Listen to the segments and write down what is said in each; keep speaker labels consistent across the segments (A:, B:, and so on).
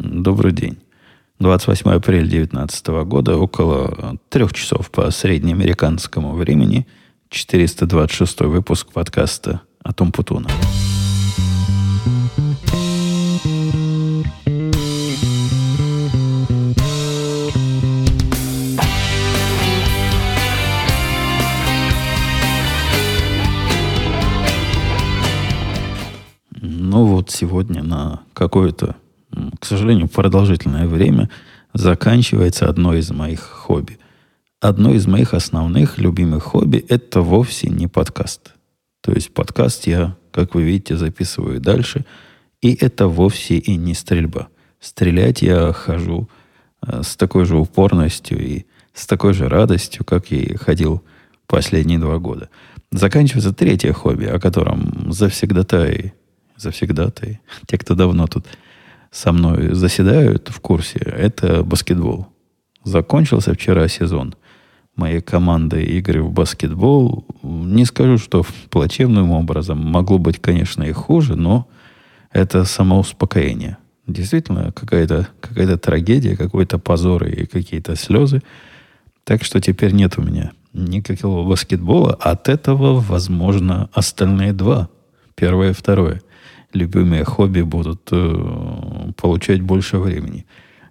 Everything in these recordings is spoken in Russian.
A: Добрый день. 28 апреля 2019 года, около трех часов по среднеамериканскому времени, 426 выпуск подкаста о Том Путуна. Ну вот сегодня на какое-то, к сожалению, продолжительное время заканчивается одно из моих хобби. Одно из моих основных любимых хобби – это вовсе не подкаст. То есть подкаст я, как вы видите, записываю дальше. И это вовсе и не стрельба. Стрелять я хожу э, с такой же упорностью и с такой же радостью, как и ходил последние два года. Заканчивается третье хобби, о котором завсегдатай завсегдатые, те, кто давно тут со мной заседают в курсе, это баскетбол. Закончился вчера сезон моей команды игры в баскетбол. Не скажу, что плачевным образом. Могло быть, конечно, и хуже, но это самоуспокоение. Действительно, какая-то какая трагедия, какой-то позор и какие-то слезы. Так что теперь нет у меня никакого баскетбола. От этого, возможно, остальные два. Первое и второе любимые хобби будут э, получать больше времени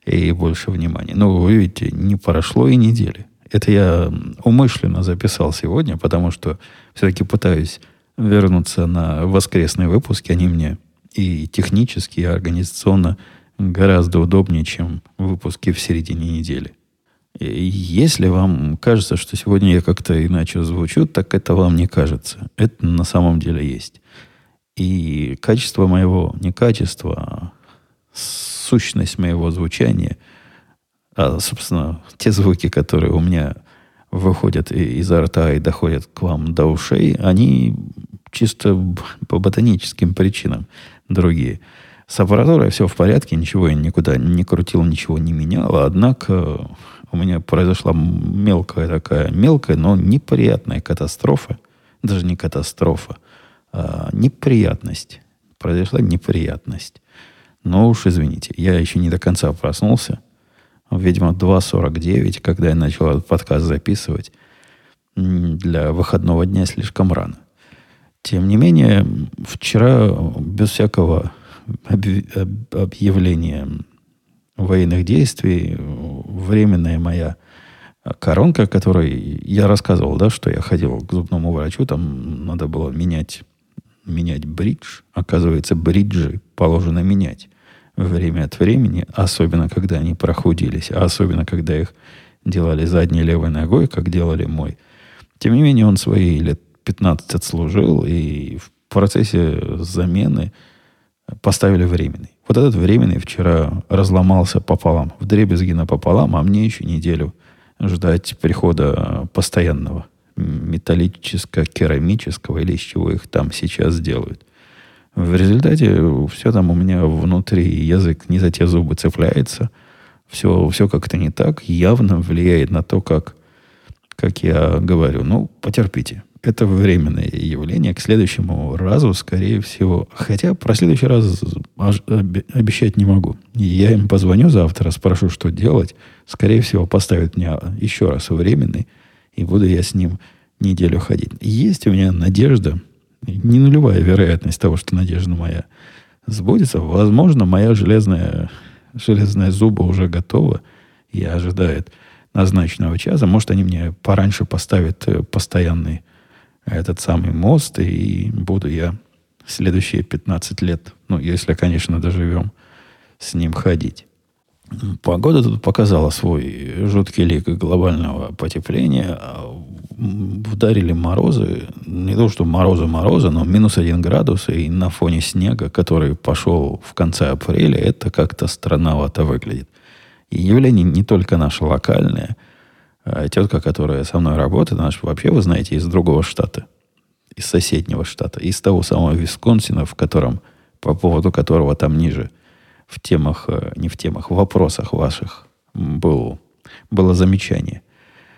A: и больше внимания. Но вы видите, не прошло и недели. Это я умышленно записал сегодня, потому что все-таки пытаюсь вернуться на воскресные выпуски. Они мне и технически, и организационно гораздо удобнее, чем выпуски в середине недели. И если вам кажется, что сегодня я как-то иначе звучу, так это вам не кажется. Это на самом деле есть. И качество моего, не качество, а сущность моего звучания, а, собственно, те звуки, которые у меня выходят изо рта и доходят к вам до ушей, они чисто по ботаническим причинам другие. С аппаратурой все в порядке, ничего я никуда не крутил, ничего не менял. Однако у меня произошла мелкая такая, мелкая, но неприятная катастрофа. Даже не катастрофа, э, неприятность. Произошла неприятность. Но уж извините, я еще не до конца проснулся. Видимо, 2.49, когда я начал этот подкаст записывать, для выходного дня слишком рано. Тем не менее, вчера без всякого объявления военных действий временная моя коронка, которой я рассказывал, да, что я ходил к зубному врачу, там надо было менять менять бридж. Оказывается, бриджи положено менять время от времени, особенно когда они прохудились, а особенно когда их делали задней левой ногой, как делали мой. Тем не менее, он свои лет 15 отслужил, и в процессе замены поставили временный. Вот этот временный вчера разломался пополам, в дребезги напополам, а мне еще неделю ждать прихода постоянного металлическо-керамического или из чего их там сейчас делают. В результате все там у меня внутри язык не за те зубы цепляется. Все, все как-то не так. Явно влияет на то, как, как я говорю. Ну, потерпите. Это временное явление. К следующему разу, скорее всего... Хотя про следующий раз обещать не могу. Я им позвоню завтра, спрошу, что делать. Скорее всего, поставят меня еще раз временный и буду я с ним неделю ходить. Есть у меня надежда, не нулевая вероятность того, что надежда моя сбудется. Возможно, моя железная, железная зуба уже готова и ожидает назначенного часа. Может, они мне пораньше поставят э, постоянный этот самый мост, и буду я следующие 15 лет, ну, если, конечно, доживем, с ним ходить. Погода тут показала свой жуткий лик глобального потепления. Вдарили морозы. Не то, что морозы-морозы, но минус один градус. И на фоне снега, который пошел в конце апреля, это как-то странновато выглядит. И явление не только наше локальное. А тетка, которая со мной работает, она же вообще, вы знаете, из другого штата. Из соседнего штата. Из того самого Висконсина, в котором, по поводу которого там ниже – в темах, э, не в темах, в вопросах ваших был, было замечание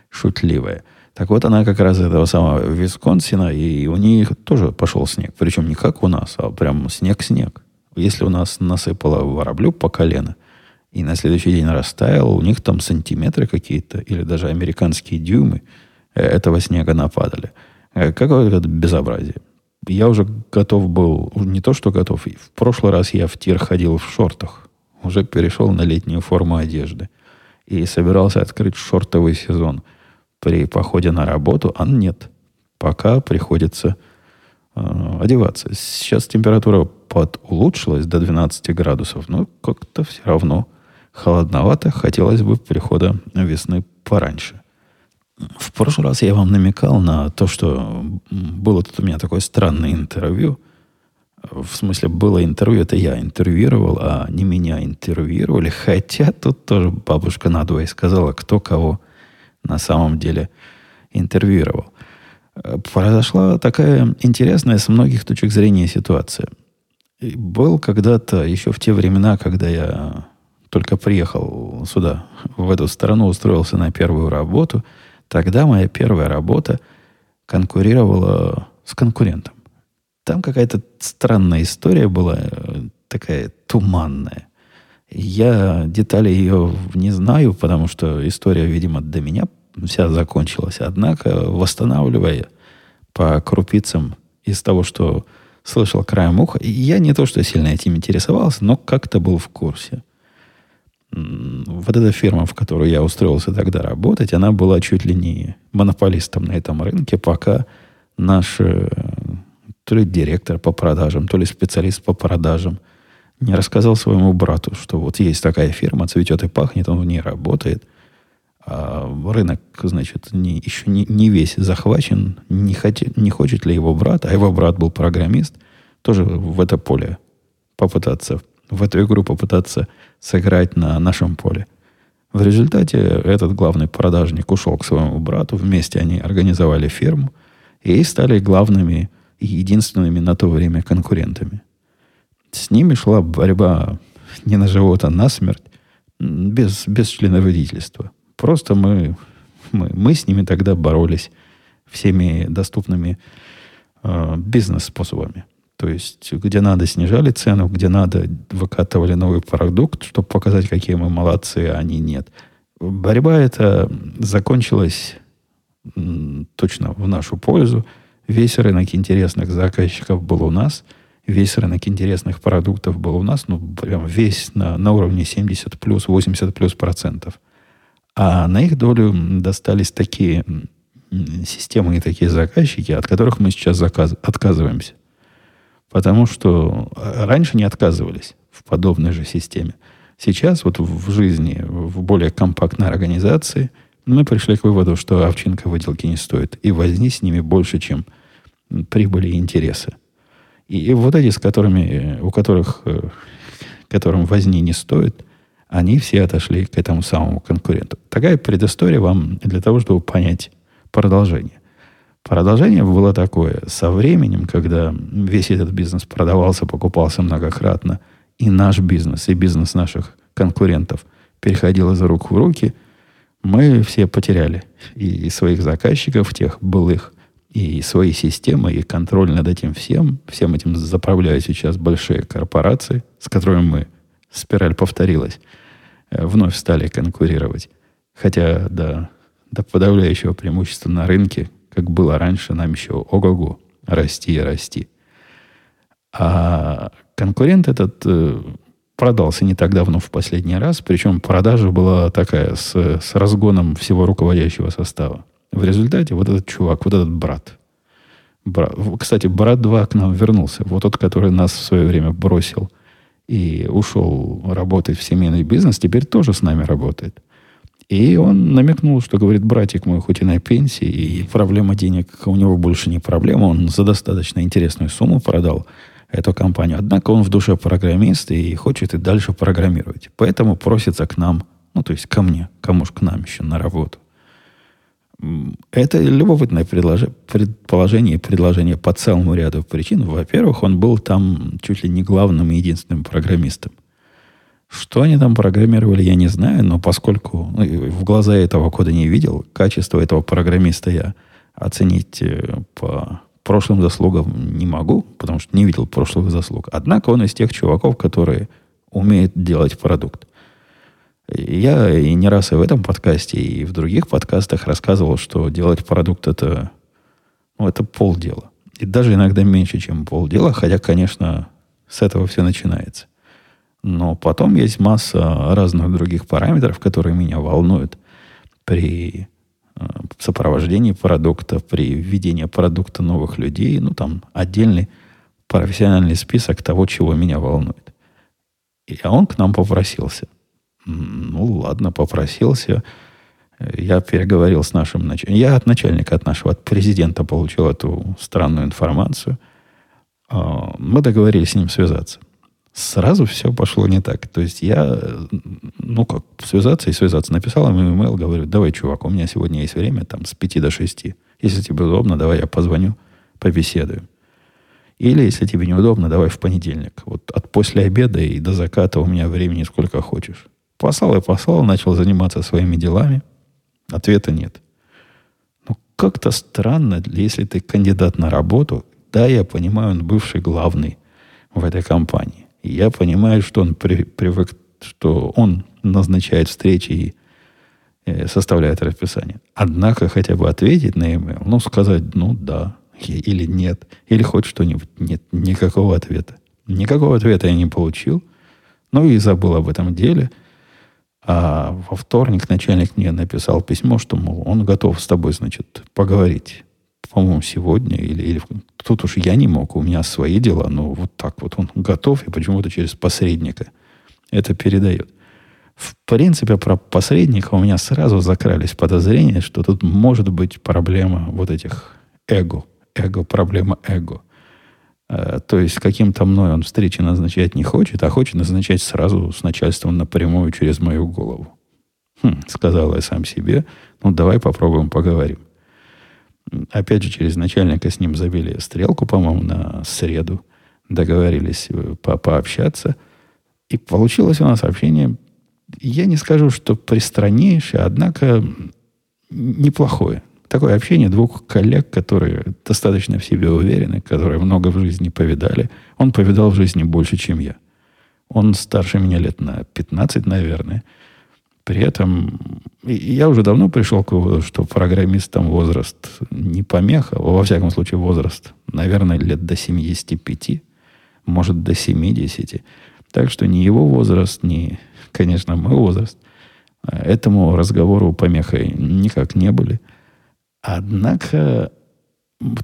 A: шутливое. Так вот, она как раз этого самого Висконсина, и у них тоже пошел снег. Причем не как у нас, а прям снег-снег. Если у нас насыпало вороблю по колено, и на следующий день растаял, у них там сантиметры какие-то, или даже американские дюймы э, этого снега нападали. Э, какое-то безобразие. Я уже готов был, не то что готов, в прошлый раз я в тир ходил в шортах, уже перешел на летнюю форму одежды и собирался открыть шортовый сезон при походе на работу, а нет. Пока приходится э, одеваться. Сейчас температура под улучшилась до 12 градусов, но как-то все равно холодновато. Хотелось бы прихода весны пораньше. В прошлый раз я вам намекал на то, что было тут у меня такое странное интервью. В смысле, было интервью, это я интервьюировал, а не меня интервьюировали. Хотя тут тоже бабушка надвое сказала, кто кого на самом деле интервьюировал. Произошла такая интересная с многих точек зрения ситуация. Был когда-то, еще в те времена, когда я только приехал сюда, в эту страну, устроился на первую работу, тогда моя первая работа конкурировала с конкурентом. Там какая-то странная история была, такая туманная. Я детали ее не знаю, потому что история, видимо, до меня вся закончилась. Однако, восстанавливая по крупицам из того, что слышал краем уха, я не то, что сильно этим интересовался, но как-то был в курсе вот эта фирма, в которую я устроился тогда работать, она была чуть ли не монополистом на этом рынке, пока наш э, то ли директор по продажам, то ли специалист по продажам не рассказал своему брату, что вот есть такая фирма, цветет и пахнет, он в ней работает, а рынок, значит, не, еще не, не весь захвачен, не, хотит, не хочет ли его брат, а его брат был программист, тоже в это поле попытаться в эту игру попытаться сыграть на нашем поле. В результате этот главный продажник ушел к своему брату. Вместе они организовали фирму и стали главными и единственными на то время конкурентами. С ними шла борьба не на живот, а на смерть, без, без членовредительства. Просто мы, мы, мы с ними тогда боролись всеми доступными э, бизнес-способами. То есть, где надо, снижали цену, где надо, выкатывали новый продукт, чтобы показать, какие мы молодцы, а они нет. Борьба эта закончилась точно в нашу пользу. Весь рынок интересных заказчиков был у нас. Весь рынок интересных продуктов был у нас. Ну, прям весь на, на уровне 70 плюс, 80 плюс процентов. А на их долю достались такие системы и такие заказчики, от которых мы сейчас заказ, отказываемся. Потому что раньше не отказывались в подобной же системе. Сейчас вот в жизни, в более компактной организации, мы пришли к выводу, что овчинка выделки не стоит. И возни с ними больше, чем прибыли и интересы. И, и вот эти, с которыми, у которых, э, которым возни не стоит, они все отошли к этому самому конкуренту. Такая предыстория вам для того, чтобы понять продолжение. Продолжение было такое. Со временем, когда весь этот бизнес продавался, покупался многократно, и наш бизнес, и бизнес наших конкурентов переходил из рук в руки, мы все потеряли и своих заказчиков, тех былых, и свои системы, и контроль над этим всем. Всем этим заправляют сейчас большие корпорации, с которыми мы, спираль повторилась, э, вновь стали конкурировать. Хотя до, до подавляющего преимущества на рынке как было раньше, нам еще ого-го, расти и расти. А конкурент этот э, продался не так давно в последний раз, причем продажа была такая с, с разгоном всего руководящего состава. В результате вот этот чувак, вот этот брат, брат кстати, брат 2 к нам вернулся, вот тот, который нас в свое время бросил и ушел работать в семейный бизнес, теперь тоже с нами работает. И он намекнул, что, говорит, братик мой хоть и на пенсии, и проблема денег у него больше не проблема, он за достаточно интересную сумму продал эту компанию. Однако он в душе программист и хочет и дальше программировать. Поэтому просится к нам, ну, то есть ко мне, кому ж к нам еще на работу. Это любопытное предположение и предложение по целому ряду причин. Во-первых, он был там чуть ли не главным и единственным программистом – что они там программировали, я не знаю, но поскольку ну, в глаза этого кода не видел, качество этого программиста я оценить э, по прошлым заслугам не могу, потому что не видел прошлых заслуг. Однако он из тех чуваков, которые умеют делать продукт. Я и не раз и в этом подкасте, и в других подкастах рассказывал, что делать продукт это, ну, это полдела. И даже иногда меньше, чем полдела, хотя, конечно, с этого все начинается. Но потом есть масса разных других параметров, которые меня волнуют при э, сопровождении продукта, при введении продукта новых людей. Ну, там отдельный профессиональный список того, чего меня волнует. И, а он к нам попросился. Ну, ладно, попросился. Я переговорил с нашим начальником. Я от начальника, от нашего, от президента получил эту странную информацию. А, мы договорились с ним связаться сразу все пошло не так. То есть я, ну как, связаться и связаться. Написал ему имейл, говорю, давай, чувак, у меня сегодня есть время там с 5 до 6. Если тебе удобно, давай я позвоню, побеседуем. Или, если тебе неудобно, давай в понедельник. Вот от после обеда и до заката у меня времени сколько хочешь. Послал и послал, начал заниматься своими делами. Ответа нет. Ну, как-то странно, если ты кандидат на работу. Да, я понимаю, он бывший главный в этой компании. Я понимаю, что он при, привык, что он назначает встречи и э, составляет расписание. Однако хотя бы ответить на e-mail, ну, сказать, ну, да, или нет, или хоть что-нибудь. Нет, никакого ответа. Никакого ответа я не получил. Ну и забыл об этом деле. А во вторник начальник мне написал письмо, что, мол, он готов с тобой, значит, поговорить по-моему, сегодня или, или тут уж я не мог, у меня свои дела, но вот так вот он готов и почему-то через посредника это передает. В принципе, про посредника у меня сразу закрались подозрения, что тут может быть проблема вот этих эго. Эго, проблема эго. Э, то есть каким-то мной он встречи назначать не хочет, а хочет назначать сразу с начальством напрямую через мою голову. Хм, сказал я сам себе, ну давай попробуем поговорим. Опять же, через начальника с ним забили стрелку, по-моему, на среду. Договорились э, по пообщаться. И получилось у нас общение, я не скажу, что пристраннейшее, однако неплохое. Такое общение двух коллег, которые достаточно в себе уверены, которые много в жизни повидали. Он повидал в жизни больше, чем я. Он старше меня лет на 15, наверное. При этом я уже давно пришел к выводу, что программистам возраст не помеха, во всяком случае возраст, наверное, лет до 75, может, до 70. Так что ни его возраст, ни, конечно, мой возраст этому разговору помехой никак не были. Однако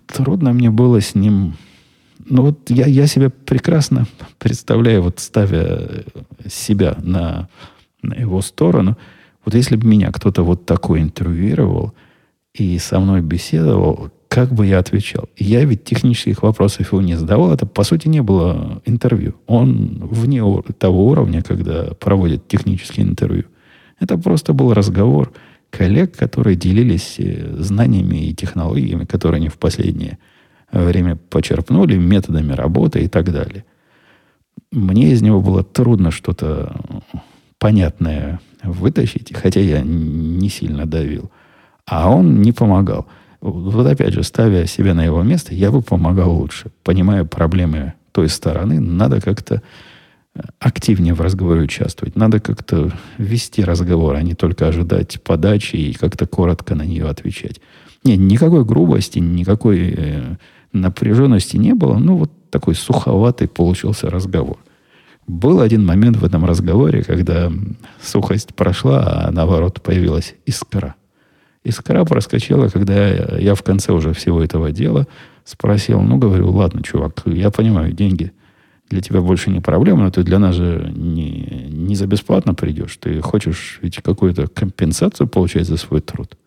A: трудно мне было с ним... Ну вот я, я себя прекрасно представляю, вот ставя себя на на его сторону. Вот если бы меня кто-то вот такой интервьюировал и со мной беседовал, как бы я отвечал? Я ведь технических вопросов его не задавал. Это, по сути, не было интервью. Он вне того уровня, когда проводят технические интервью. Это просто был разговор коллег, которые делились э, знаниями и технологиями, которые они в последнее время почерпнули, методами работы и так далее. Мне из него было трудно что-то понятное вытащить, хотя я не сильно давил. А он не помогал. Вот опять же, ставя себя на его место, я бы помогал лучше. Понимая проблемы той стороны, надо как-то э, активнее в разговоре участвовать. Надо как-то вести разговор, а не только ожидать подачи и как-то коротко на нее отвечать. Нет, никакой грубости, никакой э, напряженности не было. Ну, вот такой суховатый получился разговор. Был один момент в этом разговоре, когда сухость прошла, а наоборот появилась искра. Искра проскочила, когда я в конце уже всего этого дела спросил, ну, говорю, ладно, чувак, я понимаю, деньги для тебя больше не проблема, но ты для нас же не, не за бесплатно придешь. Ты хочешь ведь какую-то компенсацию получать за свой труд.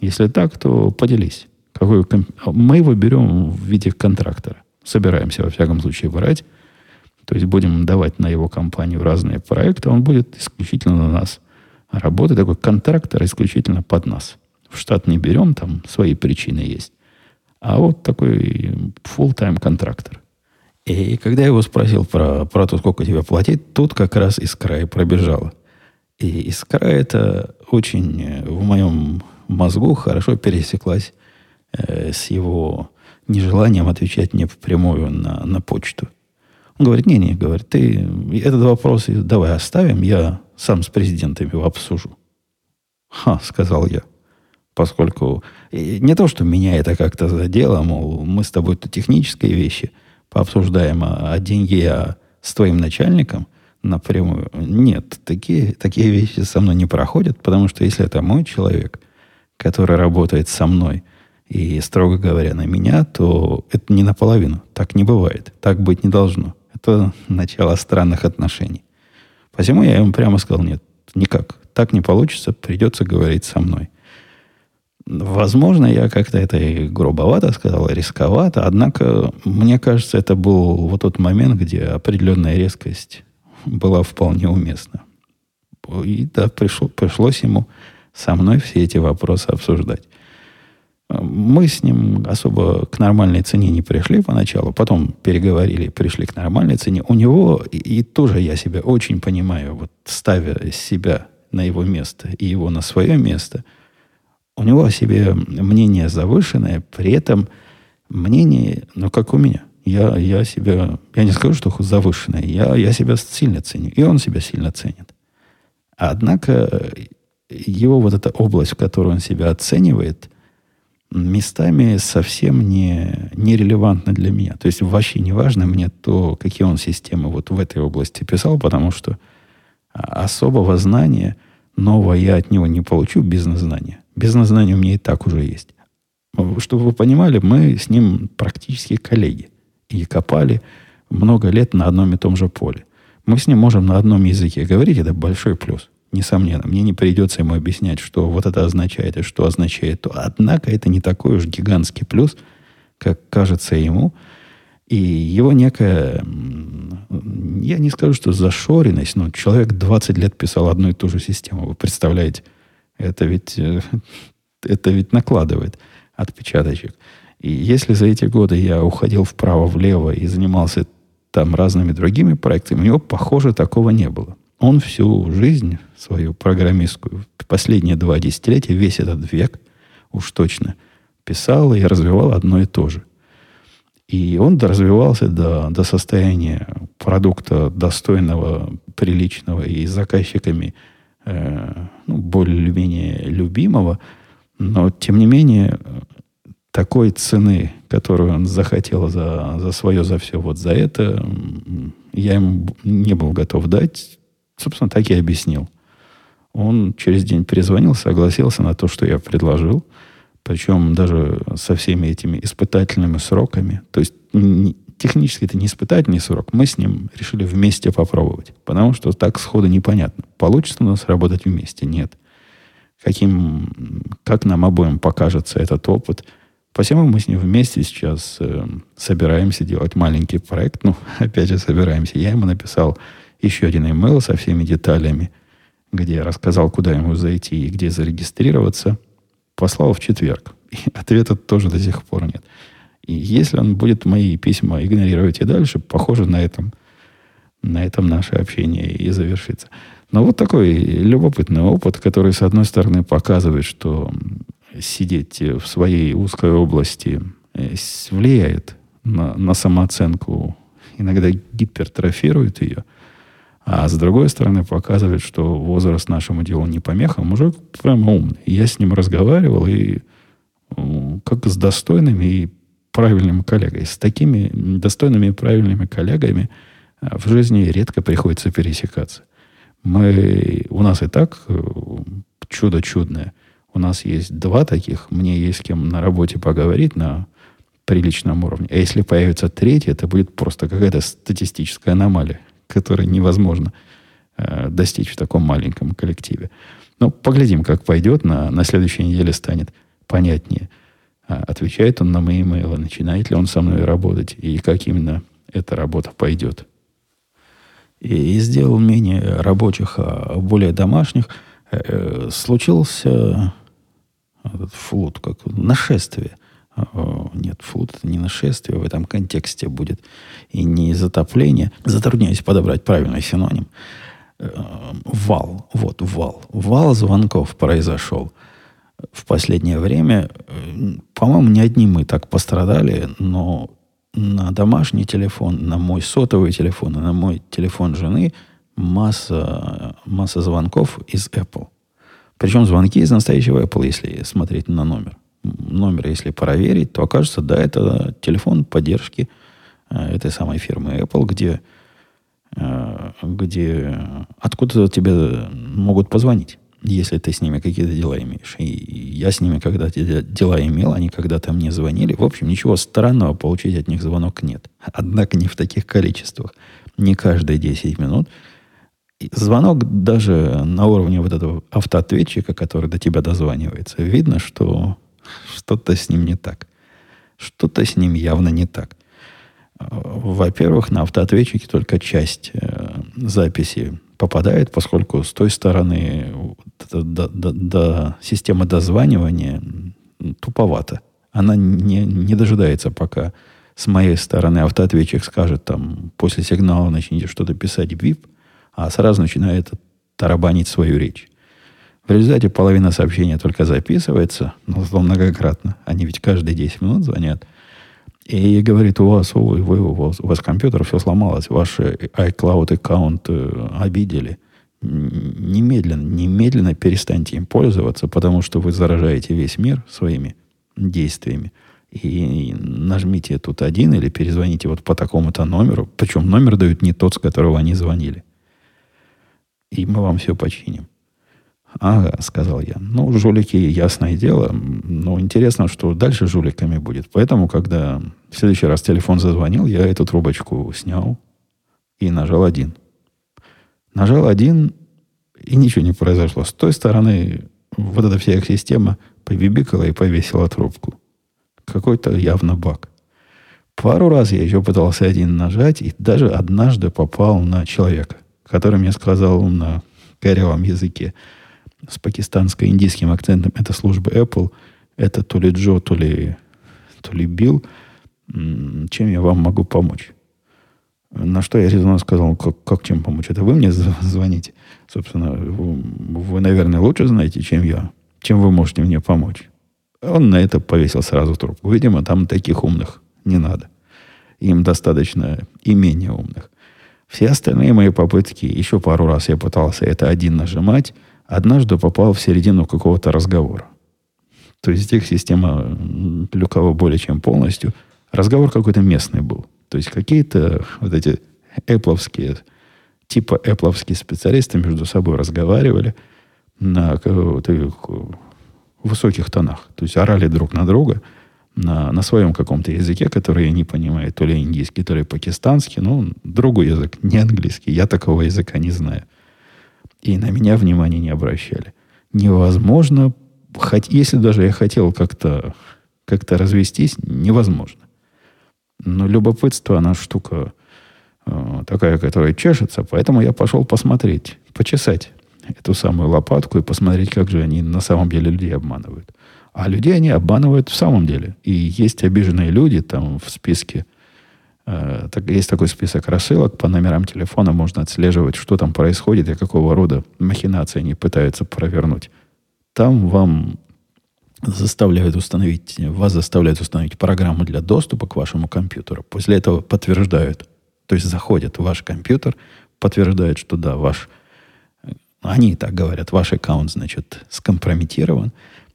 A: Если так, то поделись. Какую комп... Мы его берем в виде контрактора. Собираемся, во всяком случае, брать то есть будем давать на его компанию разные проекты, он будет исключительно на нас работать, такой контрактор исключительно под нас. В штат не берем, там свои причины есть. А вот такой full-time контрактор. И когда я его спросил про, про то, сколько тебе платить, тут как раз искра и пробежала. И искра это очень э, в моем мозгу хорошо пересеклась э, с его нежеланием отвечать мне прямую на, на почту. Он говорит, не-не, говорит, ты этот вопрос давай оставим, я сам с президентами его обсужу. Ха, сказал я. Поскольку не то, что меня это как-то задело, мол, мы с тобой тут технические вещи пообсуждаем, а, а деньги я с твоим начальником напрямую. Нет, такие, такие вещи со мной не проходят, потому что если это мой человек, который работает со мной, и, строго говоря, на меня, то это не наполовину. Так не бывает. Так быть не должно. Это начало странных отношений. Посему я ему прямо сказал, нет, никак. Так не получится, придется говорить со мной. Возможно, я как-то это и грубовато сказал, рисковато, однако, мне кажется, это был вот тот момент, где определенная резкость была вполне уместна. И да, пришло, пришлось ему со мной все эти вопросы обсуждать. Мы с ним особо к нормальной цене не пришли поначалу, потом переговорили, пришли к нормальной цене. У него, и, и тоже я себя очень понимаю, вот ставя себя на его место и его на свое место, у него о себе мнение завышенное, при этом мнение, ну, как у меня. Я, я себя, я не скажу, что завышенное, я, я себя сильно ценю, и он себя сильно ценит. Однако его вот эта область, в которой он себя оценивает, местами совсем не, нерелевантно для меня. То есть вообще не важно мне то, какие он системы вот в этой области писал, потому что особого знания нового я от него не получу бизнес-знания. Бизнес-знания у меня и так уже есть. Чтобы вы понимали, мы с ним практически коллеги. И копали много лет на одном и том же поле. Мы с ним можем на одном языке говорить, это большой плюс несомненно. Мне не придется ему объяснять, что вот это означает и что означает то. Однако это не такой уж гигантский плюс, как кажется ему. И его некая, я не скажу, что зашоренность, но человек 20 лет писал одну и ту же систему. Вы представляете? Это ведь, э, это ведь накладывает отпечаточек. И если за эти годы я уходил вправо-влево и занимался там разными другими проектами, у него, похоже, такого не было. Он всю жизнь свою программистскую, последние два десятилетия, весь этот век, уж точно, писал и развивал одно и то же. И он развивался до, до состояния продукта достойного, приличного и заказчиками э, ну, более-менее любимого. Но, тем не менее, такой цены, которую он захотел за, за свое, за все, вот за это, я ему не был готов дать Собственно, так и объяснил. Он через день перезвонил, согласился на то, что я предложил. Причем даже со всеми этими испытательными сроками. То есть не, технически это не испытательный срок. Мы с ним решили вместе попробовать. Потому что так сходу непонятно. Получится у нас работать вместе? Нет. Каким, как нам обоим покажется этот опыт? Посему мы с ним вместе сейчас э, собираемся делать маленький проект. Ну, опять же, собираемся. Я ему написал еще один email со всеми деталями, где я рассказал, куда ему зайти и где зарегистрироваться, послал в четверг. И ответа тоже до сих пор нет. И если он будет мои письма игнорировать и дальше, похоже, на этом, на этом наше общение и завершится. Но вот такой любопытный опыт, который, с одной стороны, показывает, что сидеть в своей узкой области э, влияет на, на самооценку, иногда гипертрофирует ее, а с другой стороны, показывает, что возраст нашему делу не помеха. Мужик прямо умный. Я с ним разговаривал, и как с достойными и правильными коллегами. С такими достойными и правильными коллегами а, в жизни редко приходится пересекаться. Мы, у нас и так э, чудо чудное. У нас есть два таких. Мне есть с кем на работе поговорить на приличном уровне. А если появится третий, это будет просто какая-то статистическая аномалия который невозможно э, достичь в таком маленьком коллективе. Но поглядим, как пойдет. На, на следующей неделе станет понятнее, э, отвечает он на мои имейлы, начинает ли он со мной работать, и как именно эта работа пойдет. И, и сделал менее рабочих, а более домашних. Э, э случился этот флот, как нашествие нет, флот это не нашествие в этом контексте будет и не затопление. Затрудняюсь подобрать правильный синоним. Э, вал, вот вал. Вал звонков произошел в последнее время. Э, по-моему, не одни мы так пострадали, но на домашний телефон, на мой сотовый телефон и на мой телефон жены масса, масса звонков из Apple. Причем звонки из настоящего Apple, если смотреть на номер. Номер, если проверить, то окажется, да, это телефон поддержки э, этой самой фирмы Apple, где, э, где откуда тебе могут позвонить если ты с ними какие-то дела имеешь. И я с ними когда-то дела имел, они когда-то мне звонили. В общем, ничего странного получить от них звонок нет. Однако не в таких количествах. Не каждые 10 минут. Звонок даже на уровне вот этого автоответчика, который до тебя дозванивается, видно, что что-то с ним не так. Что-то с ним явно не так. Во-первых, на автоответчике только часть э, записи попадает, поскольку с той стороны до, до, до, до системы дозванивания туповато. Она не, не дожидается, пока с моей стороны автоответчик скажет, там, после сигнала начните что-то писать VIP, а сразу начинает тарабанить свою речь. В результате половина сообщения только записывается, но зато многократно. Они ведь каждые 10 минут звонят. И говорит, у вас, ой, вы, у вас, у вас компьютер все сломалось, ваш iCloud аккаунт э, обидели. Немедленно, немедленно перестаньте им пользоваться, потому что вы заражаете весь мир своими действиями. И нажмите тут один или перезвоните вот по такому-то номеру. Причем номер дают не тот, с которого они звонили. И мы вам все починим. Ага, сказал я. Ну, жулики, ясное дело. Но интересно, что дальше жуликами будет. Поэтому, когда в следующий раз телефон зазвонил, я эту трубочку снял и нажал один. Нажал один, и ничего не произошло. С той стороны вот эта вся их система побибикала и повесила трубку. Какой-то явно баг. Пару раз я еще пытался один нажать, и даже однажды попал на человека, который мне сказал на корявом языке – с пакистанско-индийским акцентом, это служба Apple, это то ли Джо, то ли, то ли Билл, чем я вам могу помочь? На что я резонно сказал, как, как чем помочь? Это вы мне звоните. Собственно, вы, вы, наверное, лучше знаете, чем я. Чем вы можете мне помочь? Он на это повесил сразу трубку. Видимо, там таких умных не надо. Им достаточно и менее умных. Все остальные мои попытки, еще пару раз я пытался это один нажимать, однажды попал в середину какого-то разговора. То есть их система кого более чем полностью. Разговор какой-то местный был. То есть какие-то вот эти эпловские, типа эпловские специалисты между собой разговаривали на высоких тонах. То есть орали друг на друга на, на своем каком-то языке, который я не понимаю, то ли индийский, то ли пакистанский, ну, другой язык, не английский. Я такого языка не знаю и на меня внимания не обращали. Невозможно, хоть, если даже я хотел как-то как развестись, невозможно. Но любопытство, она штука э, такая, которая чешется, поэтому я пошел посмотреть, почесать эту самую лопатку и посмотреть, как же они на самом деле людей обманывают. А людей они обманывают в самом деле. И есть обиженные люди там в списке так, есть такой список рассылок по номерам телефона, можно отслеживать, что там происходит и какого рода махинации они пытаются провернуть. Там вам заставляют установить, вас заставляют установить программу для доступа к вашему компьютеру. После этого подтверждают, то есть заходят в ваш компьютер, подтверждают, что да, ваш, они так говорят, ваш аккаунт, значит, скомпрометирован,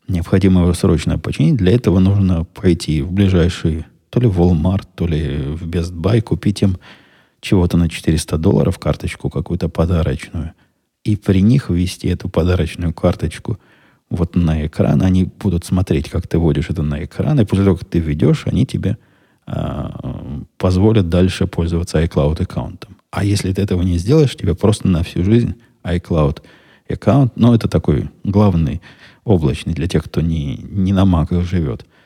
A: необходимо его срочно починить. Для этого нужно пойти в ближайший то ли в Walmart, то ли в Best Buy, купить им чего-то на 400 долларов, карточку какую-то подарочную, и при них ввести эту подарочную карточку вот на экран. Они будут смотреть, как ты вводишь это на экран, и после того, как ты введешь, они тебе а, позволят дальше пользоваться iCloud аккаунтом. А если ты этого не сделаешь, тебе просто на всю жизнь iCloud аккаунт, ну, это такой главный облачный для тех, кто не, не на маках живет – э,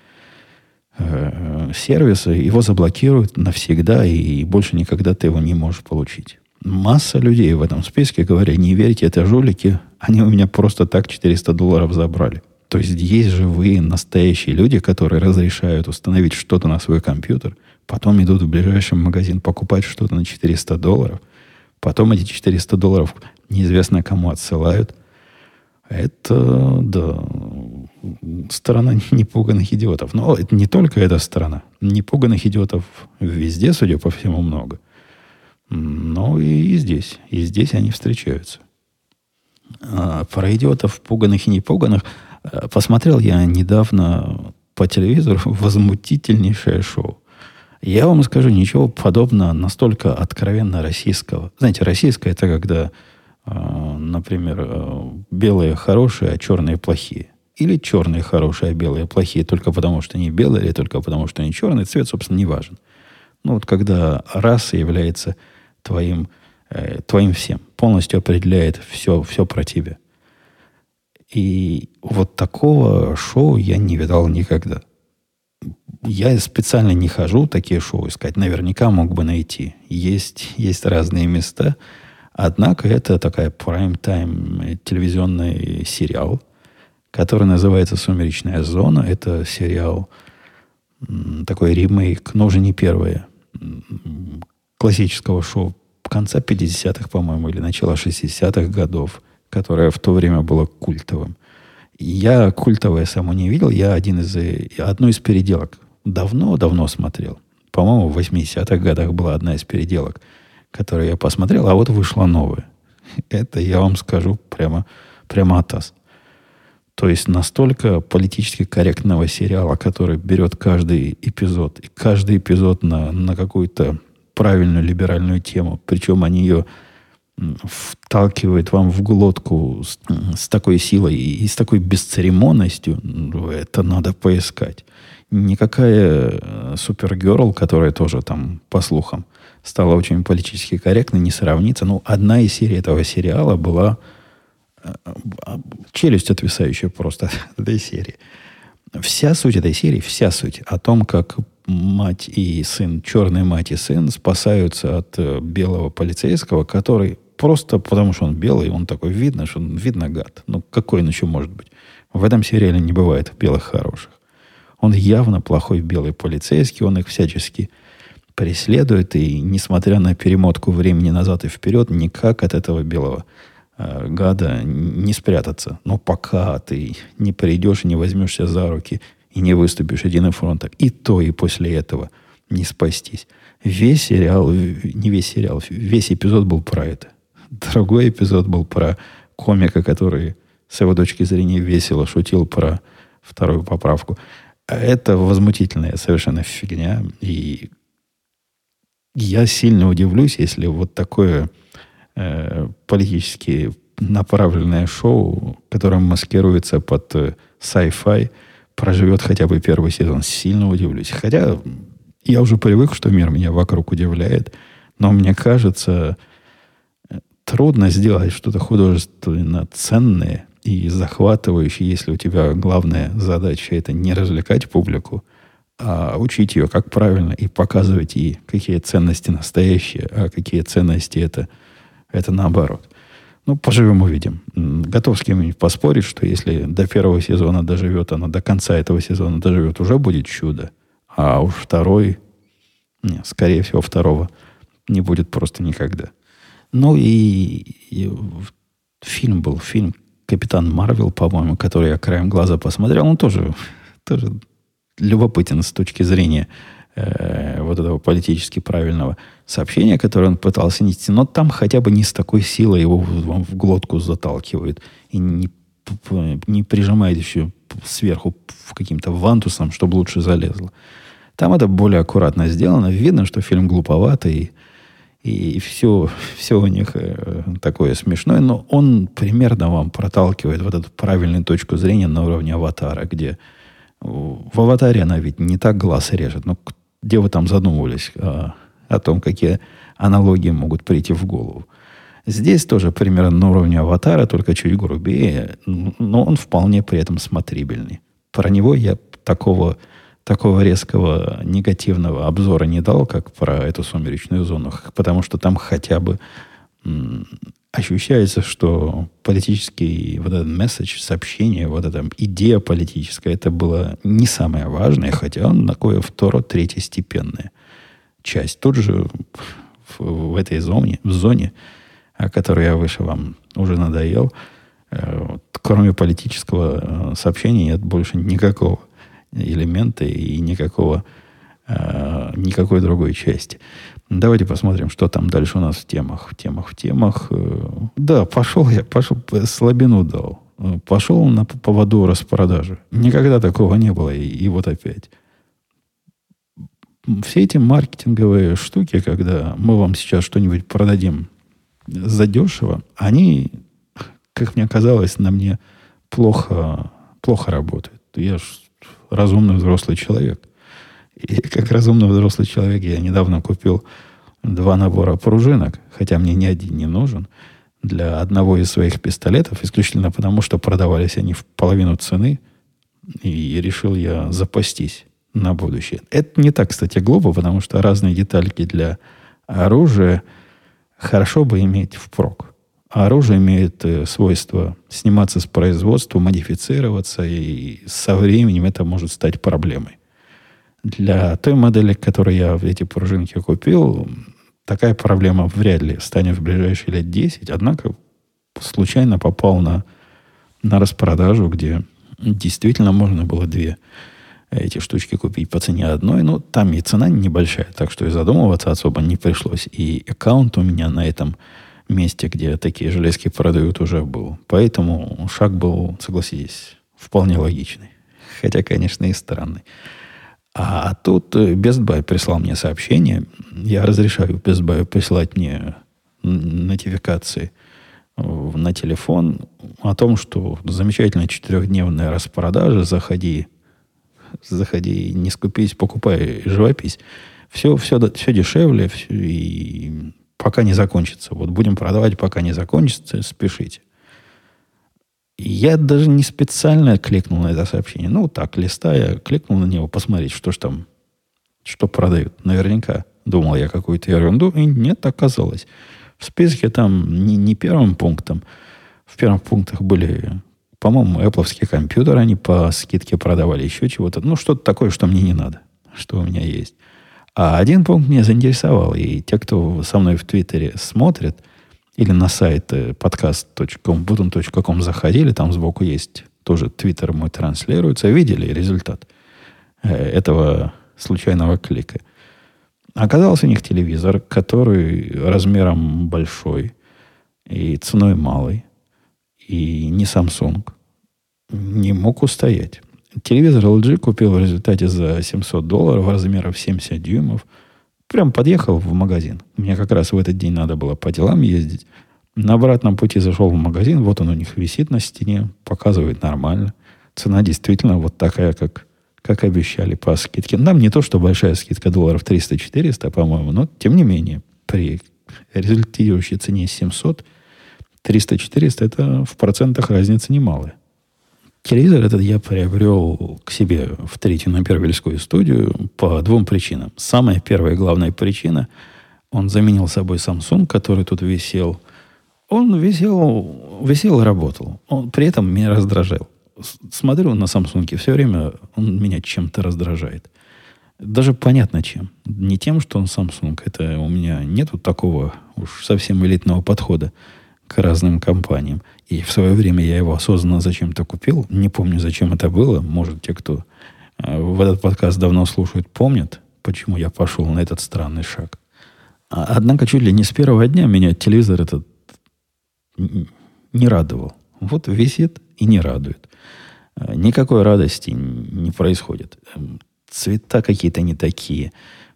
A: сервиса, его заблокируют навсегда, и больше никогда ты его не можешь получить. Масса людей в этом списке говорят, не верьте, это жулики, они у меня просто так 400 долларов забрали. То есть есть живые, настоящие люди, которые разрешают установить что-то на свой компьютер, потом идут в ближайший магазин покупать что-то на 400 долларов, потом эти 400 долларов неизвестно кому отсылают. Это, да, сторона непуганных идиотов. Но это не только эта сторона. Непуганных идиотов везде, судя по всему, много. Ну и здесь. И здесь они встречаются. А, про идиотов, пуганых и непуганых, э, посмотрел я недавно по телевизору возмутительнейшее шоу. Я вам скажу, ничего подобного настолько откровенно российского. Знаете, российское это когда, э, например, э, белые хорошие, а черные плохие. Или черные хорошие, а белые плохие, только потому что они белые, или только потому что они черные. Цвет, собственно, не важен. Ну вот когда раса является твоим Э, твоим всем. Полностью определяет все, все про тебя. И вот такого шоу я не видал никогда. Я специально не хожу такие шоу искать. Наверняка мог бы найти. Есть, есть разные места. Однако это такая прайм-тайм телевизионный сериал, который называется «Сумеречная зона». Это сериал, такой ремейк, но уже не первое, классического шоу конца 50-х, по-моему, или начала 60-х годов, которое в то время было культовым. Я культовое само не видел, я один из, одну из переделок давно-давно смотрел. По-моему, в 80-х годах была одна из переделок, которую я посмотрел, а вот вышла новая. Это я вам скажу прямо, прямо атас. То есть настолько политически корректного сериала, который берет каждый эпизод, и каждый эпизод на, на какую-то правильную либеральную тему. Причем они ее вталкивают вам в глотку с, с такой силой и, и с такой бесцеремонностью, ну, это надо поискать. Никакая э, супергерл, которая тоже там, по слухам, стала очень политически корректной, не сравнится. Ну, одна из серий этого сериала была челюсть отвисающая просто от этой серии. Вся суть этой серии, вся суть о том, как мать и сын, черная мать и сын спасаются от э, белого полицейского, который просто потому, что он белый, он такой видно, что он видно гад. Ну, какой он еще может быть? В этом сериале не бывает белых хороших. Он явно плохой белый полицейский, он их всячески преследует, и несмотря на перемотку времени назад и вперед, никак от этого белого э, гада не спрятаться. Но пока ты не придешь и не возьмешься за руки и не выступишь единым фронтом. И то, и после этого не спастись. Весь сериал, не весь сериал, весь эпизод был про это. Другой эпизод был про комика, который с его точки зрения весело шутил про вторую поправку. Это возмутительная совершенно фигня. И я сильно удивлюсь, если вот такое э, политически направленное шоу, которое маскируется под э, sci-fi, проживет хотя бы первый сезон, сильно удивлюсь. Хотя я уже привык, что мир меня вокруг удивляет, но мне кажется, трудно сделать что-то художественно ценное и захватывающее, если у тебя главная задача это не развлекать публику, а учить ее, как правильно, и показывать ей, какие ценности настоящие, а какие ценности это, это наоборот. Ну, поживем, увидим. Готов с кем-нибудь поспорить, что если до первого сезона доживет она, до конца этого сезона доживет, уже будет чудо. А уж второй, не, скорее всего, второго не будет просто никогда. Ну и, и фильм был, фильм «Капитан Марвел», по-моему, который я краем глаза посмотрел, он тоже, тоже любопытен с точки зрения э, вот этого политически правильного сообщения, которое он пытался нести, но там хотя бы не с такой силой его вам в глотку заталкивают и не, не прижимает еще сверху в каким-то вантусом, чтобы лучше залезло. Там это более аккуратно сделано. Видно, что фильм глуповатый, и, и все, все у них э, такое смешное, но он примерно вам проталкивает вот эту правильную точку зрения на уровне аватара, где в аватаре она ведь не так глаз режет, но где вы там задумывались о, о том, какие аналогии могут прийти в голову. Здесь тоже примерно на уровне аватара, только чуть грубее, но он вполне при этом смотрибельный. Про него я такого, такого резкого негативного обзора не дал, как про эту сумеречную зону, потому что там хотя бы ощущается, что политический вот этот месседж, сообщение, вот эта идея политическая, это было не самое важное, хотя он такое второ третьестепенная часть. Тут же в, в этой зоне, в зоне, о которой я выше вам уже надоел, э, кроме политического э, сообщения нет больше никакого элемента и никакого э, никакой другой части. Давайте посмотрим, что там дальше у нас в темах. В темах, в темах. Э, да, пошел я, пошел, слабину дал. Пошел на поводу распродажи. Никогда такого не было. И, и вот опять. Все эти маркетинговые штуки, когда мы вам сейчас что-нибудь продадим задешево, они, как мне казалось, на мне плохо, плохо работают. Я же разумный взрослый человек. И как разумный взрослый человек я недавно купил два набора пружинок, хотя мне ни один не нужен, для одного из своих пистолетов, исключительно потому, что продавались они в половину цены, и решил я запастись на будущее. Это не так, кстати, глупо, потому что разные детальки для оружия хорошо бы иметь впрок. А оружие имеет э, свойство сниматься с производства, модифицироваться, и со временем это может стать проблемой. Для той модели, которую я в эти пружинки купил, такая проблема вряд ли станет в ближайшие лет 10. Однако случайно попал на, на распродажу, где действительно можно было две эти штучки купить по цене одной. Но там и цена небольшая, так что и задумываться особо не пришлось. И аккаунт у меня на этом месте, где такие железки продают, уже был. Поэтому шаг был, согласитесь, вполне логичный. Хотя, конечно, и странный. А тут Best Buy прислал мне сообщение. Я разрешаю Best Buy присылать мне нотификации на телефон о том, что замечательная четырехдневная распродажа, заходи, заходи, не скупись, покупай живопись. Все, все, все дешевле, все, и пока не закончится. Вот будем продавать, пока не закончится, спешите. Я даже не специально кликнул на это сообщение. Ну, так, листая, кликнул на него, посмотреть, что ж там, что продают. Наверняка думал я какую-то ерунду, и нет, оказалось. В списке там не, не первым пунктом. В первых пунктах были, по-моему, Apple компьютеры, они по скидке продавали еще чего-то. Ну, что-то такое, что мне не надо, что у меня есть. А один пункт меня заинтересовал, и те, кто со мной в Твиттере смотрит, или на сайт podcast.com заходили, там сбоку есть тоже Твиттер мой транслируется, видели результат э, этого случайного клика. Оказался у них телевизор, который размером большой и ценой малый, и не Samsung. Не мог устоять. Телевизор LG купил в результате за 700 долларов размеров 70 дюймов. Прям подъехал в магазин. Мне как раз в этот день надо было по делам ездить. На обратном пути зашел в магазин. Вот он у них висит на стене. Показывает нормально. Цена действительно вот такая, как, как обещали по скидке. Нам не то, что большая скидка долларов 300-400, по-моему, но тем не менее, при результирующей цене 700, 300-400 это в процентах разница немалая. Телевизор этот я приобрел к себе в третью на Первильскую студию по двум причинам. Самая первая главная причина, он заменил собой Samsung, который тут висел. Он висел, висел и работал. Он при этом меня раздражал. Смотрю на Samsung, все время он меня чем-то раздражает. Даже понятно чем. Не тем, что он Samsung. Это у меня нету такого уж совсем элитного подхода к разным компаниям. И в свое время я его осознанно зачем-то купил. Не помню, зачем это было. Может, те, кто э, в этот подкаст давно слушают, помнят, почему я пошел на этот странный шаг. А, однако чуть ли не с первого дня меня телевизор этот не радовал. Вот висит и не радует. Э, никакой радости не происходит. Эм, цвета какие-то не такие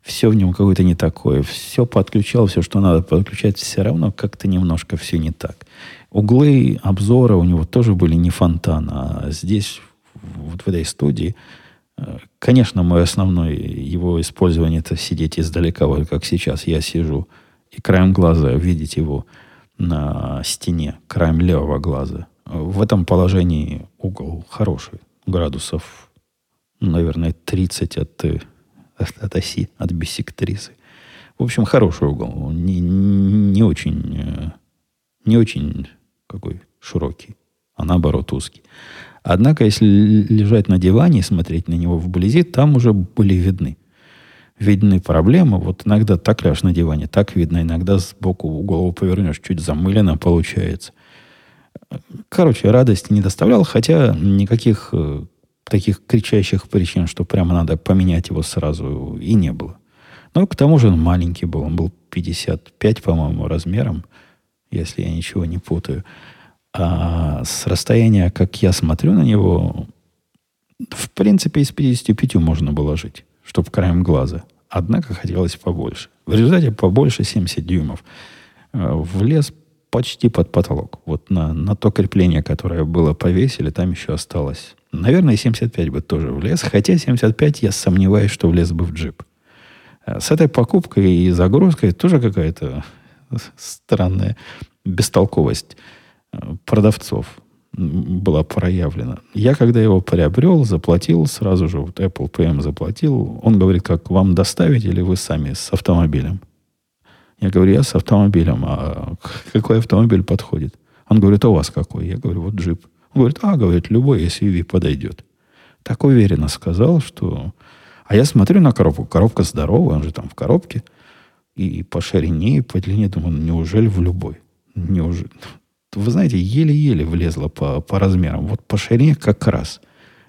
A: все в нем какое-то не такое. Все подключал, все, что надо подключать, все равно как-то немножко все не так. Углы обзора у него тоже были не фонтан, а здесь, вот в этой студии, э, конечно, мое основное его использование это сидеть издалека, вот как сейчас я сижу, и краем глаза видеть его на стене, краем левого глаза. В этом положении угол хороший, градусов, наверное, 30 от от, от оси, от биссектрисы. В общем, хороший угол. Не, не очень, э, не очень какой широкий, а наоборот узкий. Однако, если лежать на диване и смотреть на него вблизи, там уже были видны. Видны проблемы. Вот иногда так ляжешь на диване, так видно. Иногда сбоку голову повернешь, чуть замылено получается. Короче, радости не доставлял, хотя никаких э, таких кричащих причин, что прямо надо поменять его сразу, и не было. Ну, к тому же он маленький был. Он был 55, по-моему, размером, если я ничего не путаю. А с расстояния, как я смотрю на него, в принципе, из 55 можно было жить, чтобы краем глаза. Однако хотелось побольше. В результате побольше 70 дюймов. Э, влез почти под потолок. Вот на, на то крепление, которое было повесили, там еще осталось. Наверное, 75 бы тоже влез. Хотя 75 я сомневаюсь, что влез бы в джип. Э, с этой покупкой и загрузкой тоже какая-то странная бестолковость э, продавцов была проявлена. Я, когда его приобрел, заплатил сразу же, вот Apple PM заплатил, он говорит, как вам доставить или вы сами с автомобилем? Я говорю, я с автомобилем. А какой автомобиль подходит? Он говорит, а у вас какой? Я говорю, вот джип. Говорит, а, говорит, любой SUV подойдет. Так уверенно сказал, что... А я смотрю на коробку. Коробка здоровая, он же там в коробке. И по ширине, и по длине, думаю, неужели в любой? Неужели? Вы знаете, еле-еле влезла по, по размерам. Вот по ширине как раз.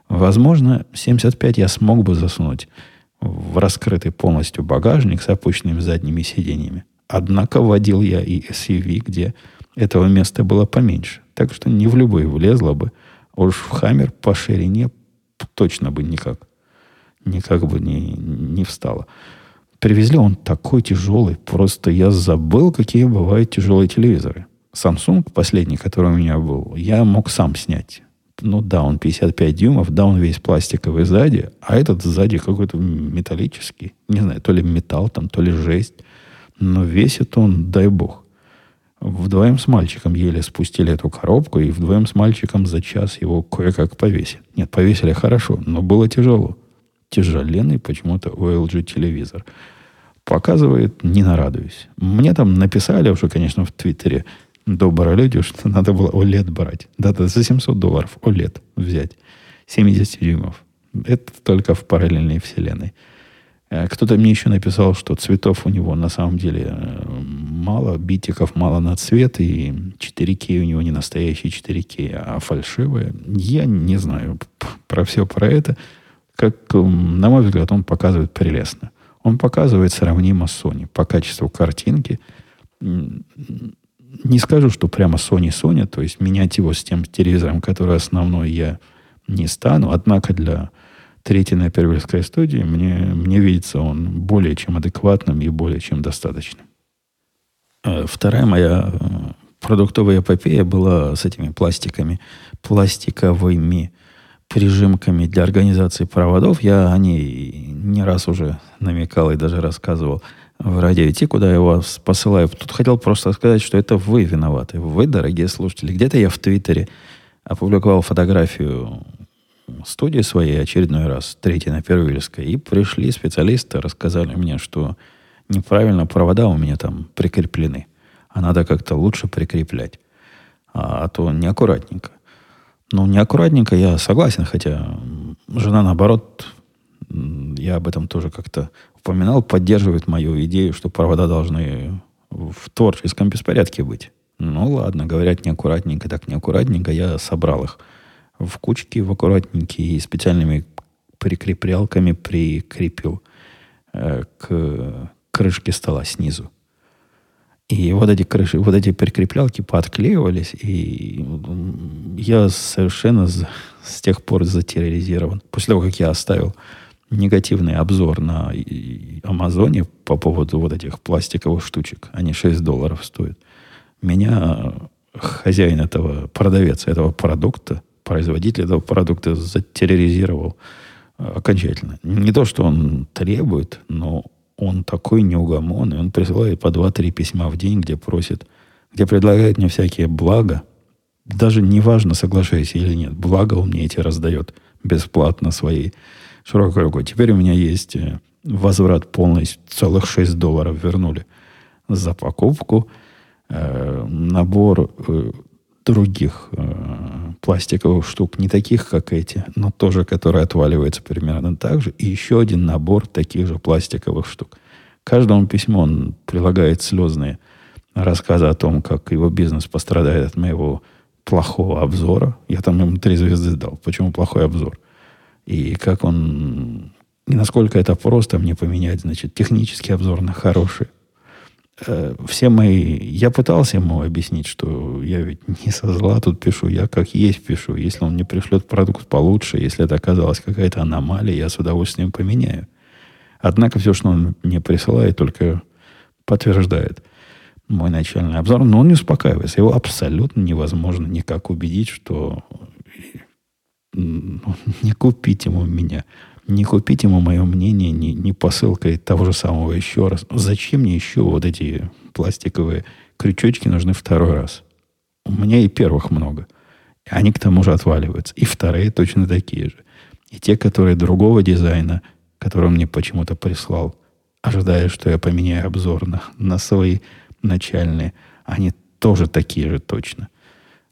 A: Возможно, 75 я смог бы засунуть в раскрытый полностью багажник с опущенными задними сиденьями. Однако водил я и SUV, где этого места было поменьше. Так что не в любой влезло бы. А уж в Хаммер по ширине точно бы никак. Никак бы не, не встало. Привезли он такой тяжелый. Просто я забыл, какие бывают тяжелые телевизоры. Samsung, последний, который у меня был, я мог сам снять. Ну да, он 55 дюймов, да, он весь пластиковый сзади, а этот сзади какой-то металлический. Не знаю, то ли металл там, то ли жесть. Но весит он, дай бог. Вдвоем с мальчиком еле спустили эту коробку, и вдвоем с мальчиком за час его кое-как повесили. Нет, повесили хорошо, но было тяжело. Тяжеленный почему-то OLG телевизор. Показывает, не нарадуюсь. Мне там написали уже, конечно, в Твиттере добрые люди, что надо было OLED брать. Да-да, за 700 долларов OLED взять. 70 дюймов. Это только в параллельной вселенной. Э, кто-то мне еще написал, что цветов у него на самом деле э, мало, битиков мало на цвет, и 4К у него не настоящие 4К, а фальшивые. Я не знаю про все про это. Как, на мой взгляд, он показывает прелестно. Он показывает сравнимо с Sony по качеству картинки. Не скажу, что прямо Sony Sony, то есть менять его с тем телевизором, который основной, я не стану. Однако для третьей на Первильской студии, мне, мне видится он более чем адекватным и более чем достаточным. Э, вторая моя э, продуктовая эпопея была с этими пластиками, пластиковыми прижимками для организации проводов. Я о ней не раз уже намекал и даже рассказывал в радио идти, куда я вас посылаю. Тут хотел просто сказать, что это вы виноваты. Вы, дорогие слушатели. Где-то я в Твиттере опубликовал фотографию студии своей очередной раз, третий на Первильской, и пришли специалисты, рассказали мне, что неправильно провода у меня там прикреплены, а надо как-то лучше прикреплять, а, а то неаккуратненько. Ну, неаккуратненько я согласен, хотя жена, наоборот, я об этом тоже как-то упоминал, поддерживает мою идею, что провода должны в творческом беспорядке быть. Ну, ладно, говорят неаккуратненько, так неаккуратненько, я собрал их – в кучки, в аккуратненькие, и специальными прикреплялками прикрепил э, к крышке стола снизу. И вот эти крыши, вот эти прикреплялки подклеивались, и я совершенно с тех пор затерроризирован. После того, как я оставил негативный обзор на Амазоне по поводу вот этих пластиковых штучек, они 6 долларов стоят, меня хозяин этого, продавец этого продукта производитель этого продукта затерроризировал э, окончательно. Не то, что он требует, но он такой неугомонный. Он присылает по 2-3 письма в день, где просит, где предлагает мне всякие блага. Даже неважно, соглашаюсь или нет. Благо он мне эти раздает бесплатно своей широкой рукой. Теперь у меня есть э, возврат полный, целых 6 долларов вернули за покупку. Э, набор э, других пластиковых штук, не таких, как эти, но тоже, которые отваливаются примерно так же, и еще один набор таких же пластиковых штук. Каждому письму он прилагает слезные рассказы о том, как его бизнес пострадает от моего плохого обзора. Я там ему три звезды дал. Почему плохой обзор? И как он... И насколько это просто мне поменять, значит, технический обзор на хороший. Э, все мои... Я пытался ему объяснить, что я ведь не со зла тут пишу, я как есть пишу. Если он мне пришлет продукт получше, если это оказалась какая-то аномалия, я с удовольствием поменяю. Однако все, что он мне присылает, только подтверждает мой начальный обзор, но он не успокаивается. Его абсолютно невозможно никак убедить, что не купить ему меня, не купить ему мое мнение, не, не посылкой того же самого еще раз. Зачем мне еще вот эти пластиковые крючочки нужны второй раз? У меня и первых много. Они к тому же отваливаются. И вторые точно такие же. И те, которые другого дизайна, который мне почему-то прислал, ожидая, что я поменяю обзор на, на свои начальные, они тоже такие же точно.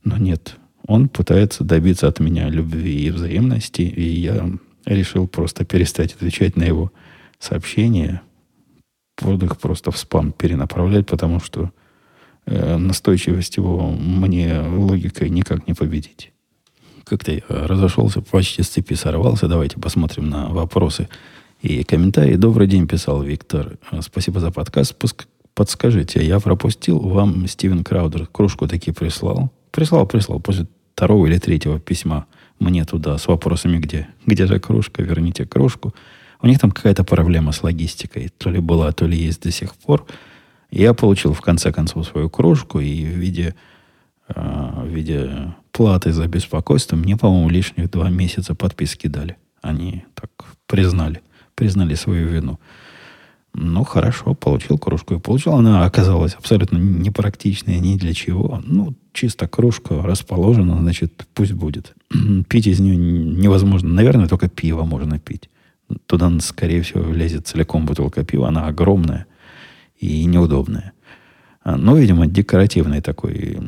A: Но нет, он пытается добиться от меня любви и взаимности, и я решил просто перестать отвечать на его сообщения. Буду их просто в спам перенаправлять, потому что э, настойчивость его мне логикой никак не победить. Как-то я разошелся, почти с цепи сорвался. Давайте посмотрим на вопросы и комментарии. Добрый день, писал Виктор. Спасибо за подкаст. Подскажите, я пропустил вам Стивен Краудер кружку таки прислал? Прислал, прислал. После второго или третьего письма мне туда с вопросами, где, где же кружка, верните кружку. У них там какая-то проблема с логистикой. То ли была, то ли есть до сих пор. Я получил в конце концов свою кружку и в виде, э, в виде платы за беспокойство мне, по-моему, лишних два месяца подписки дали. Они так признали, признали свою вину. Ну, хорошо, получил кружку. И получил. Она оказалась абсолютно непрактичная ни для чего. Ну, чисто кружка расположена, значит, пусть будет. пить из нее невозможно. Наверное, только пиво можно пить. Туда, скорее всего, влезет целиком бутылка пива. Она огромная и неудобная. А, Но, ну, видимо, декоративный такой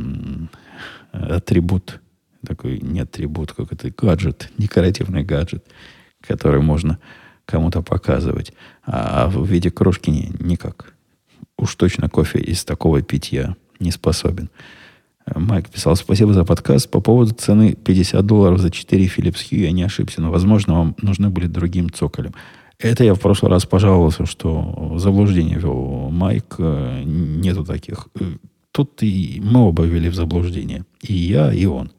A: атрибут. Такой не атрибут, как это гаджет. Декоративный гаджет, который можно кому-то показывать. А в виде кружки не, никак. Уж точно кофе из такого питья не способен. Майк писал, спасибо за подкаст. По поводу цены 50 долларов за 4 Philips Hue я не ошибся, но, возможно, вам нужны были другим цоколем. Это я в прошлый раз пожаловался, что заблуждение вел Майк. Э, нету таких. Э, тут и мы оба ввели в заблуждение. И я, и он.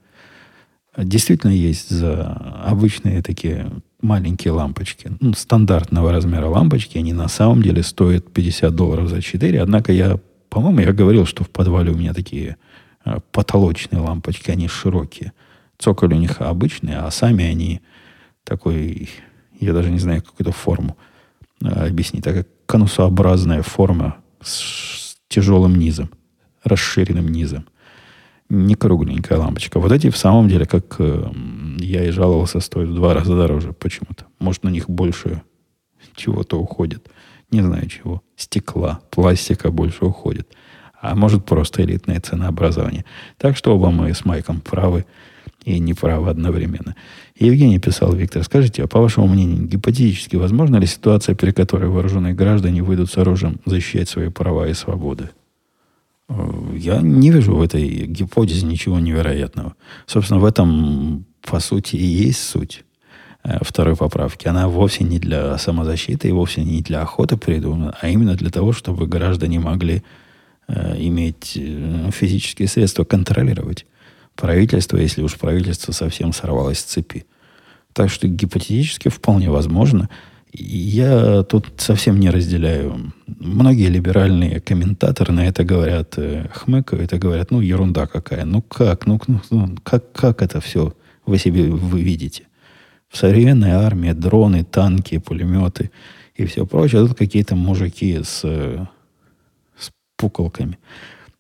A: Действительно есть за обычные такие маленькие лампочки, ну, стандартного размера лампочки, они на самом деле стоят 50 долларов за 4. Однако я, по-моему, я говорил, что в подвале у меня такие Э, потолочные лампочки, они широкие. Цоколь у них обычный, а сами они такой, я даже не знаю, какую-то форму э, объяснить. Такая конусообразная форма с тяжелым низом, расширенным низом. Не кругленькая лампочка. Вот эти в самом деле, как э, я и жаловался, стоят в два раза дороже почему-то. Может, на них больше чего-то уходит. Не знаю чего. Стекла, пластика больше уходит а может просто элитное ценообразование. Так что оба мы с Майком правы и неправы одновременно. Евгений писал, Виктор, скажите, а по вашему мнению, гипотетически возможна ли ситуация, при которой вооруженные граждане выйдут с оружием защищать свои права и свободы? Я не вижу в этой гипотезе ничего невероятного. Собственно, в этом, по сути, и есть суть э, второй поправки. Она вовсе не для самозащиты и вовсе не для охоты придумана, а именно для того, чтобы граждане могли Э, иметь э, физические средства контролировать правительство, если уж правительство совсем сорвалось с цепи. Так что гипотетически вполне возможно. Я тут совсем не разделяю. Многие либеральные комментаторы на это говорят, э, хмыкают и говорят, ну, ерунда какая. Ну, как? Ну, ну, ну как, как это все вы себе вы видите? В современной армии дроны, танки, пулеметы и все прочее. А тут какие-то мужики с пуколками.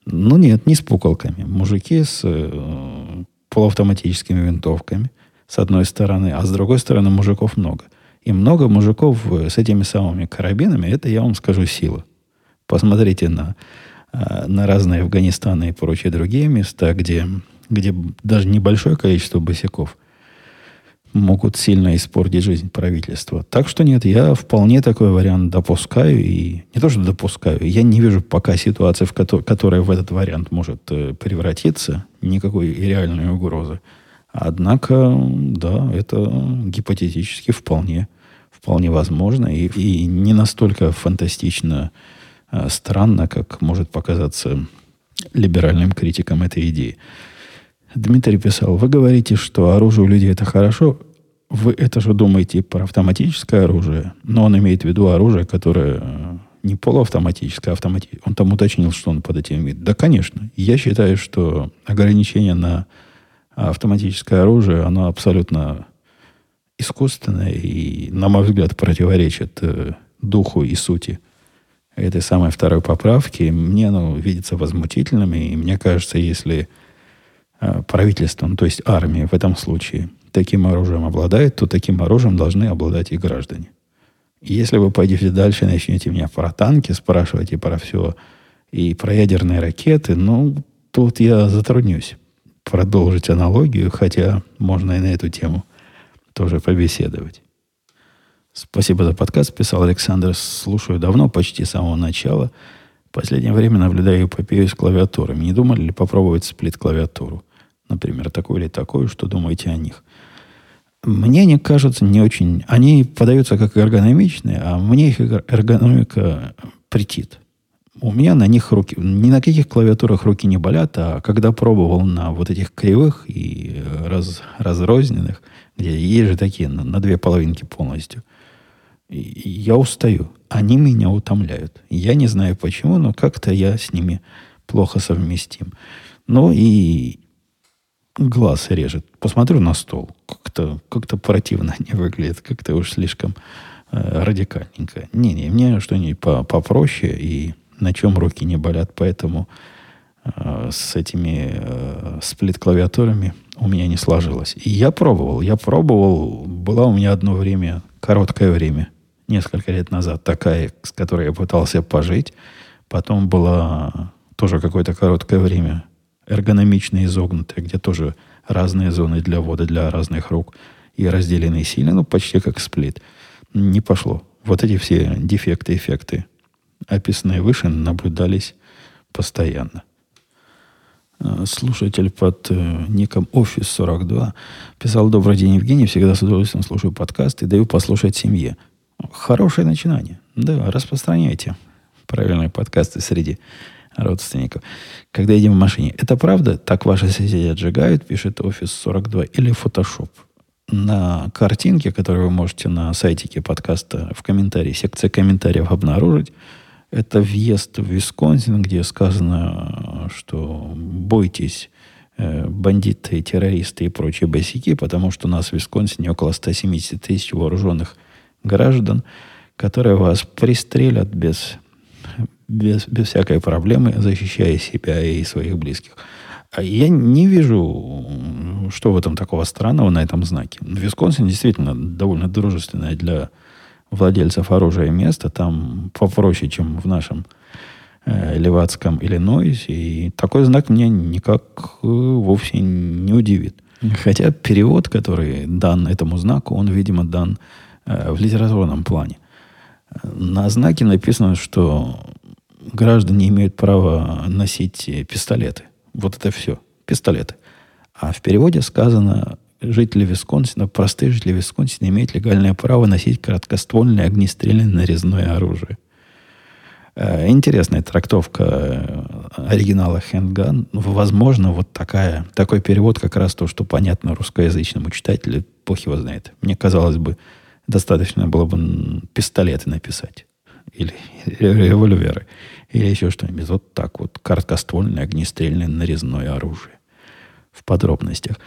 A: Ну нет, не с пуколками. Мужики с э, полуавтоматическими винтовками, с одной стороны, а с другой стороны мужиков много. И много мужиков э, с этими самыми карабинами, это, я вам скажу, сила. Посмотрите на, э, на разные Афганистаны и прочие другие места, где, где даже небольшое количество босиков – могут сильно испортить жизнь правительства. Так что нет, я вполне такой вариант допускаю. И не то, что допускаю, я не вижу пока ситуации, в которой, которая в этот вариант может э, превратиться, никакой реальной угрозы. Однако, да, это гипотетически вполне, вполне возможно и, и не настолько фантастично э, странно, как может показаться либеральным критикам этой идеи. Дмитрий писал, вы говорите, что оружие у людей это хорошо. Вы это же думаете про автоматическое оружие, но он имеет в виду оружие, которое э, не полуавтоматическое, а автоматическое. Он там уточнил, что он под этим имеет. Да, конечно. Я считаю, что ограничение на автоматическое оружие, оно абсолютно искусственное и, на мой взгляд, противоречит э, духу и сути этой самой второй поправки. Мне оно видится возмутительным, и мне кажется, если э, правительство, ну, то есть армия в этом случае, таким оружием обладает, то таким оружием должны обладать и граждане. Если вы пойдете дальше и начнете меня про танки спрашивать и про все, и про ядерные ракеты, ну, тут я затруднюсь продолжить аналогию, хотя можно и на эту тему тоже побеседовать. Спасибо за подкаст, писал Александр. Слушаю давно, почти с самого начала. В последнее время наблюдаю эпопею с клавиатурами. Не думали ли попробовать сплит-клавиатуру? Например, такую или такую, что думаете о них? Мне они кажутся не очень... Они подаются как эргономичные, а мне их эргономика претит у меня на них руки, ни на каких клавиатурах руки не болят, а когда пробовал на вот этих кривых и раз, разрозненных, где есть же такие на, на две половинки полностью, я устаю. Они меня утомляют. Я не знаю почему, но как-то я с ними плохо совместим. Ну и глаз режет. Посмотрю на стол. Как-то как противно не выглядит. Как-то уж слишком э, радикальненько. Не-не, мне что-нибудь по попроще и на чем руки не болят, поэтому э, с этими э, сплит-клавиатурами у меня не сложилось. И я пробовал, я пробовал. Была у меня одно время, короткое время, несколько лет назад, такая, с которой я пытался пожить. Потом была тоже какое-то короткое время эргономично изогнутая, где тоже разные зоны для ввода для разных рук и разделены сильно, ну, почти как сплит. Не пошло. Вот эти все дефекты, эффекты описанные выше, наблюдались постоянно. Э, слушатель под э, ником Office42 писал «Добрый день, Евгений. Всегда с удовольствием слушаю подкаст и даю послушать семье». Хорошее начинание. Да, распространяйте правильные подкасты среди родственников. Когда едем в машине. Это правда? Так ваши соседи отжигают, пишет Office 42, или Photoshop? На картинке, которую вы можете на сайтике подкаста в комментарии, секция комментариев обнаружить, это въезд в Висконсин, где сказано, что бойтесь э, бандиты, террористы и прочие босики, потому что у нас в Висконсине около 170 тысяч вооруженных граждан, которые вас пристрелят без, без, без всякой проблемы, защищая себя и своих близких. А я не вижу, что в этом такого странного на этом знаке. Висконсин действительно довольно дружественная для владельцев оружия место там попроще, чем в нашем э, левацком Иллинойсе. И такой знак меня никак э, вовсе не удивит. Хотя перевод, который дан этому знаку, он, видимо, дан э, в литературном плане. На знаке написано, что граждане имеют право носить пистолеты. Вот это все. Пистолеты. А в переводе сказано жители Висконсина, простые жители Висконсина имеют легальное право носить краткоствольное огнестрельное нарезное оружие. Э, интересная трактовка э, оригинала Handgun. Возможно, вот такая, такой перевод как раз то, что понятно русскоязычному читателю, бог его знает. Мне казалось бы, достаточно было бы пистолеты написать. Или револьверы. Или еще что-нибудь. Вот так вот. Короткоствольное огнестрельное нарезное оружие. В подробностях.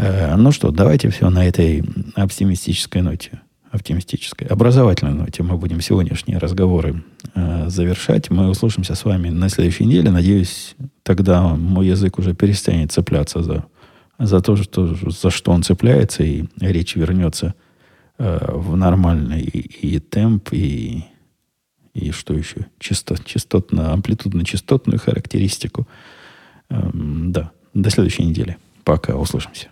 A: Э, ну что, давайте все на этой оптимистической ноте, оптимистической, образовательной ноте мы будем сегодняшние разговоры э, завершать. Мы услышимся с вами на следующей неделе. Надеюсь, тогда мой язык уже перестанет цепляться за, за то, что, за что он цепляется, и речь вернется э, в нормальный и, и темп, и, и что еще? Частот, частотно, амплитудно-частотную характеристику. Эм, да, до следующей недели. Пока, услышимся.